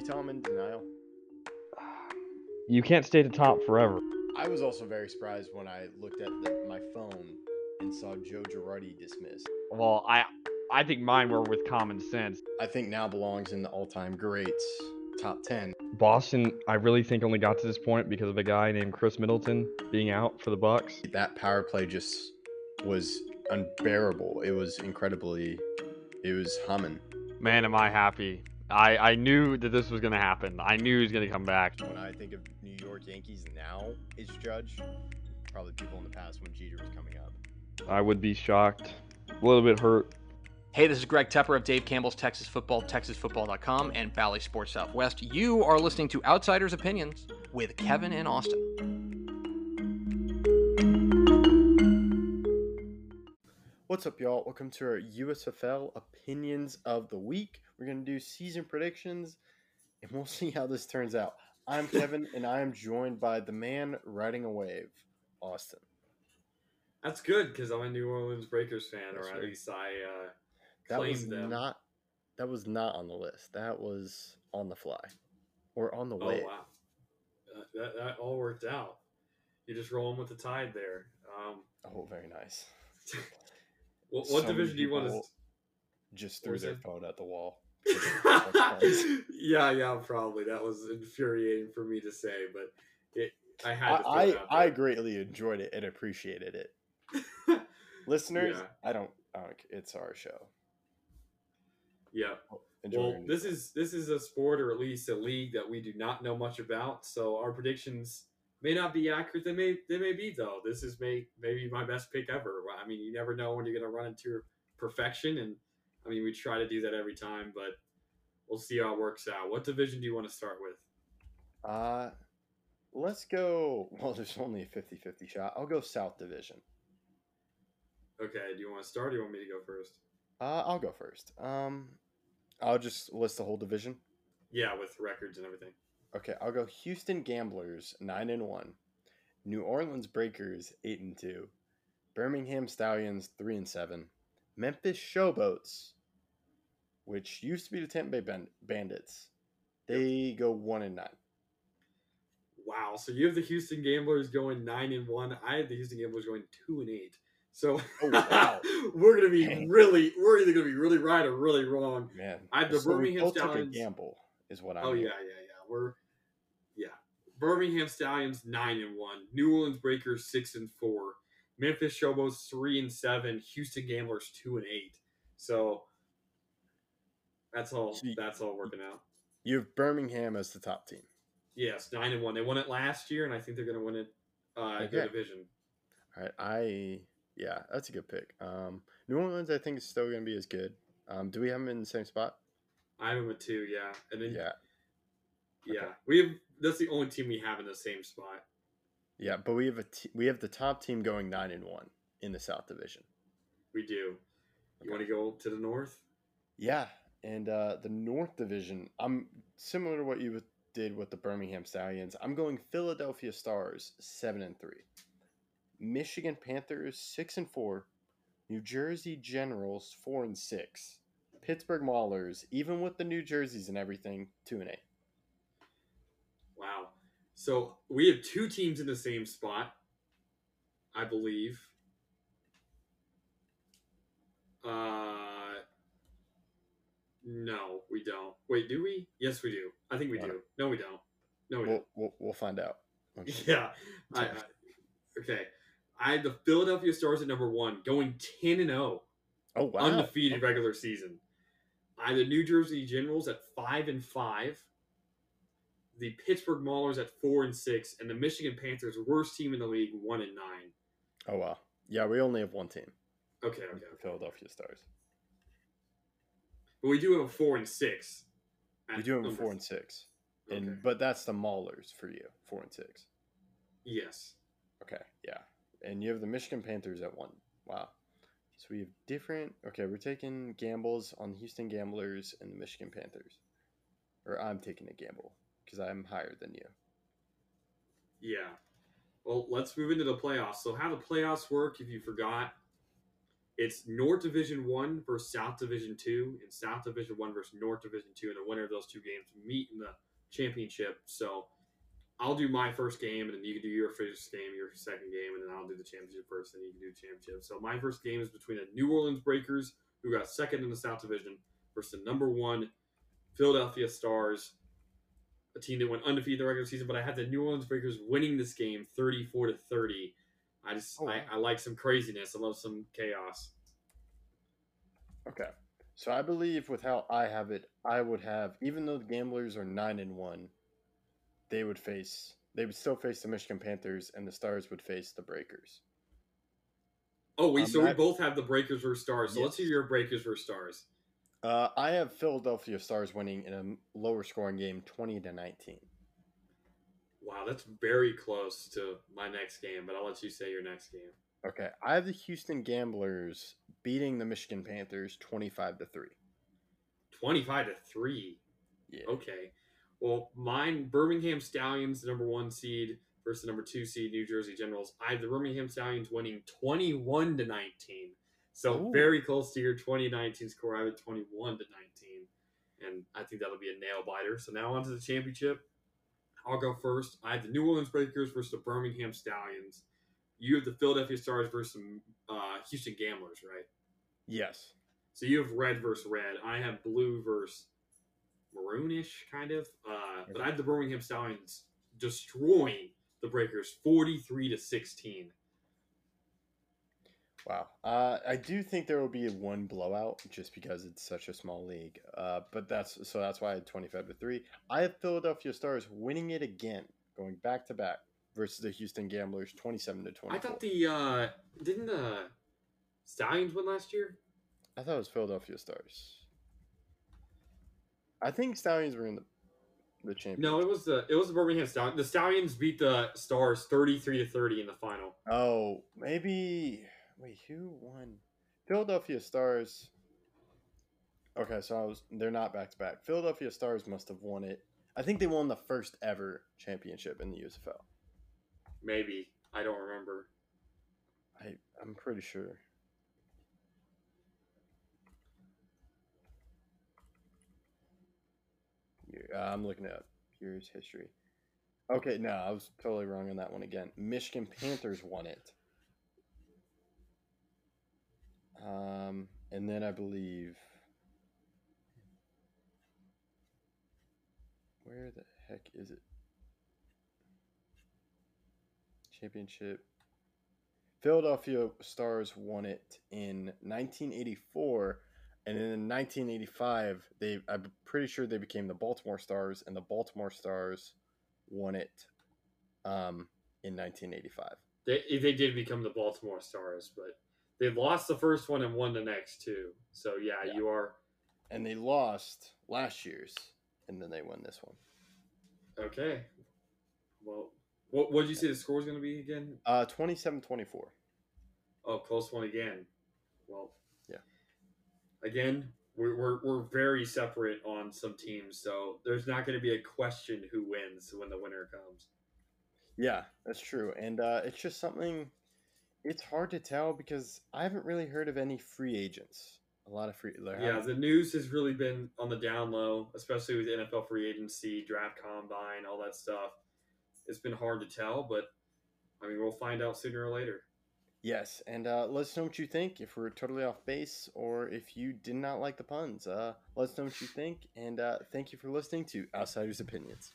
you tell I'm in denial? You can't stay at the top forever. I was also very surprised when I looked at the, my phone and saw Joe Girardi dismissed. Well, I I think mine were with common sense. I think now belongs in the all-time greats top 10. Boston, I really think only got to this point because of a guy named Khris Middleton being out for the Bucks. That power play just was unbearable. It was incredibly it was humming. Man, am I happy. I, I knew that this was going to happen. I knew he was going to come back. When I think of New York Yankees now is Judge, probably people in the past when Jeter was coming up. I would be shocked. A little bit hurt. Hey, this is Greg Tepper of Dave Campbell's Texas Football, TexasFootball.com, and Bally Sports Southwest. You are listening to Outsiders Opinions with Kevin and Austin. What's up, y'all? Welcome to our USFL Opinions of the Week. We're going to do season predictions, and we'll see how this turns out. I'm Kevin, and I am joined by the man riding a wave, Austin. That's good because I'm a New Orleans Breakers fan, That's or at right. least I uh, That was them. not that was not on the list. That was on the fly, or on the way. oh wave. wow, uh, that that all worked out. You just rolling with the tide there. Um, Oh, very nice. what, what division do you want to? Just threw their it? phone at the wall. yeah, yeah, probably. That was infuriating for me to say, but it, I had to I I, I greatly enjoyed it and appreciated it. Listeners, Yeah. I don't. I don't. It's our show. yeah. Enjoy Well, this is this is a sport or at least a league that we do not know much about. So our predictions may not be accurate. They may they may be though. This is may maybe my best pick ever. I mean, you never know when you're going to run into perfection, and I mean we try to do that every time, but we'll see how it works out. What division do you want to start with? Uh, let's go. Well, there's only a 50-50 shot. I'll go South Division. Okay, do you want to start? or do you want me to go first? Uh, I'll go first. Um, I'll just list the whole division. Yeah, with records and everything. Okay, I'll go Houston Gamblers nine and one, New Orleans Breakers eight and two, Birmingham Stallions three and seven, Memphis Showboats, which used to be the Tampa Bay Band- Bandits, they go one and nine. Wow. So you have the Houston Gamblers going nine and one. I have the Houston Gamblers going two and eight. So Oh, wow. we're gonna be Dang. really, we're either gonna be really right or really wrong. Man, I have the so Birmingham both took a Stallions- gamble, is what I. Oh yeah, yeah, yeah. We're yeah. Birmingham Stallions nine and one. New Orleans Breakers six and four. Memphis Showboats three and seven. Houston Gamblers two and eight. So that's all. So you- That's all working out. You have Birmingham as the top team. Yes, nine and one. They won it last year, and I think they're gonna win it. Uh, their Okay. division. All right, I yeah, that's a good pick. Um, New Orleans, I think is still going to be as good. Um, do we have them in the same spot? I have them at two, yeah, and then Yeah, yeah, Okay. we have. That's the only team we have in the same spot. yeah, but we have a t- we have the top team going nine and one in the South Division. We do. You Okay. want to go to the north? Yeah, and uh, the North Division, I'm similar to what you did with the Birmingham Stallions. I'm going Philadelphia Stars seven and three, Michigan Panthers six and four, New Jersey Generals four and six, Pittsburgh Maulers, even with the New Jerseys and everything, two and eight. Wow. So we have two teams in the same spot, I believe. Uh, no, we don't. Wait, do we? Yes, we do. I think we do. No, we don't. No, we We'll, we'll, we'll find out. once. Yeah. I, I, okay. I had the Philadelphia Stars at number one, going ten and zero. Oh wow! undefeated regular season. I had the New Jersey Generals at five and five, the Pittsburgh Maulers at four and six, and the Michigan Panthers, worst team in the league, one and nine. Oh wow! Yeah, we only have one team, Okay, okay, the okay. Philadelphia Stars. But we do have a four and six. We do have a four and six, and Okay. but that's the Maulers for you, four and six. Yes. Okay, yeah, and you have the Michigan Panthers at one. Wow. So we have different. Okay, we're taking gambles on the Houston Gamblers and the Michigan Panthers, or I'm taking a gamble because I'm higher than you. Yeah. Well, let's move into the playoffs. So, how the playoffs work, if you forgot, It's North Division One versus South Division Two, and South Division One versus North Division Two, and the winner of those two games meet in the championship. So I'll do my first game, and then you can do your first game, your second game, and then I'll do the championship first, and you can do the championship. So my first game is between the New Orleans Breakers, who got second in the South Division, versus the number one Philadelphia Stars, a team that went undefeated the regular season, but I had the New Orleans Breakers winning this game 34 to 30. I just Oh, wow. I, I like some craziness. I love some chaos. Okay. So I believe with how I have it, I would have even though the gamblers are nine and one, they would face they would still face the Michigan Panthers and the Stars would face the Breakers. Oh, we Um, so we both have the Breakers versus Stars. So let's hear your Breakers versus Stars. Uh, I have Philadelphia Stars winning in a lower scoring game, twenty to nineteen. Wow, that's very close to my next game, but I'll let you say your next game. Okay, I have the Houston Gamblers beating the Michigan Panthers twenty-five to three. 25 to 3. Yeah. Okay. Well, mine Birmingham Stallions, the number 1 seed versus the number 2 seed New Jersey Generals. I have the Birmingham Stallions winning 21 to 19. So Ooh. very close to your 2019 score. I have it 21 to 19. And I think that'll be a nail biter. So now on to the championship. I'll go first. I have the New Orleans Breakers versus the Birmingham Stallions. You have the Philadelphia Stars versus uh, Houston Gamblers, right? Yes. So you have red versus red. I have blue versus maroonish, kind of. Uh, but I have the Birmingham Stallions destroying the Breakers, forty-three to sixteen. Wow. Uh, I do think there will be one blowout just because it's such a small league. Uh, but that's so that's why I had 25 to 3. I have Philadelphia Stars winning it again, going back to back versus the Houston Gamblers 27 to 24. I thought the uh, didn't the Stallions win last year? I thought it was Philadelphia Stars. I think Stallions were in the the championship. No, it was the it was the Birmingham Stallions. The Stallions beat the Stars thirty-three to thirty in the final. Oh, maybe. Wait, who won? Philadelphia Stars. Okay, so I was. They're not back to back. Philadelphia Stars must have won it. I think they won the first ever championship in the USFL. Maybe I don't remember. I I'm pretty sure. Uh, I'm looking it up. Here's history. Okay, no, I was totally wrong on that one again. Michigan Panthers won it. Um, and then I believe. Where the heck is it? Championship. Philadelphia Stars won it in 1984, and then in 1985, they I'm pretty sure they became the Baltimore Stars, and the Baltimore Stars won it um, in 1985. They they did become the Baltimore Stars, but they lost the first one and won the next two. So yeah, Yeah. you are And they lost last year's, and then they won this one. okay. Well, what what did you say the score is going to be again? Uh, 27-24. Oh, close one again. Well, Yeah. Again, we're, we're, we're very separate on some teams, so there's not going to be a question who wins when the winner comes. Yeah, that's true. And uh, it's just something, it's hard to tell because I haven't really heard of any free agents. A lot of free. There Yeah, the news has really been on the down low, especially with NFL free agency, draft combine, all that stuff. It's been hard to tell, but I mean, we'll find out sooner or later. Yes, and uh, let us know what you think. If we're totally off base, or if you did not like the puns, uh, let us know what you think. And uh, thank you for listening to Outsiders Opinions.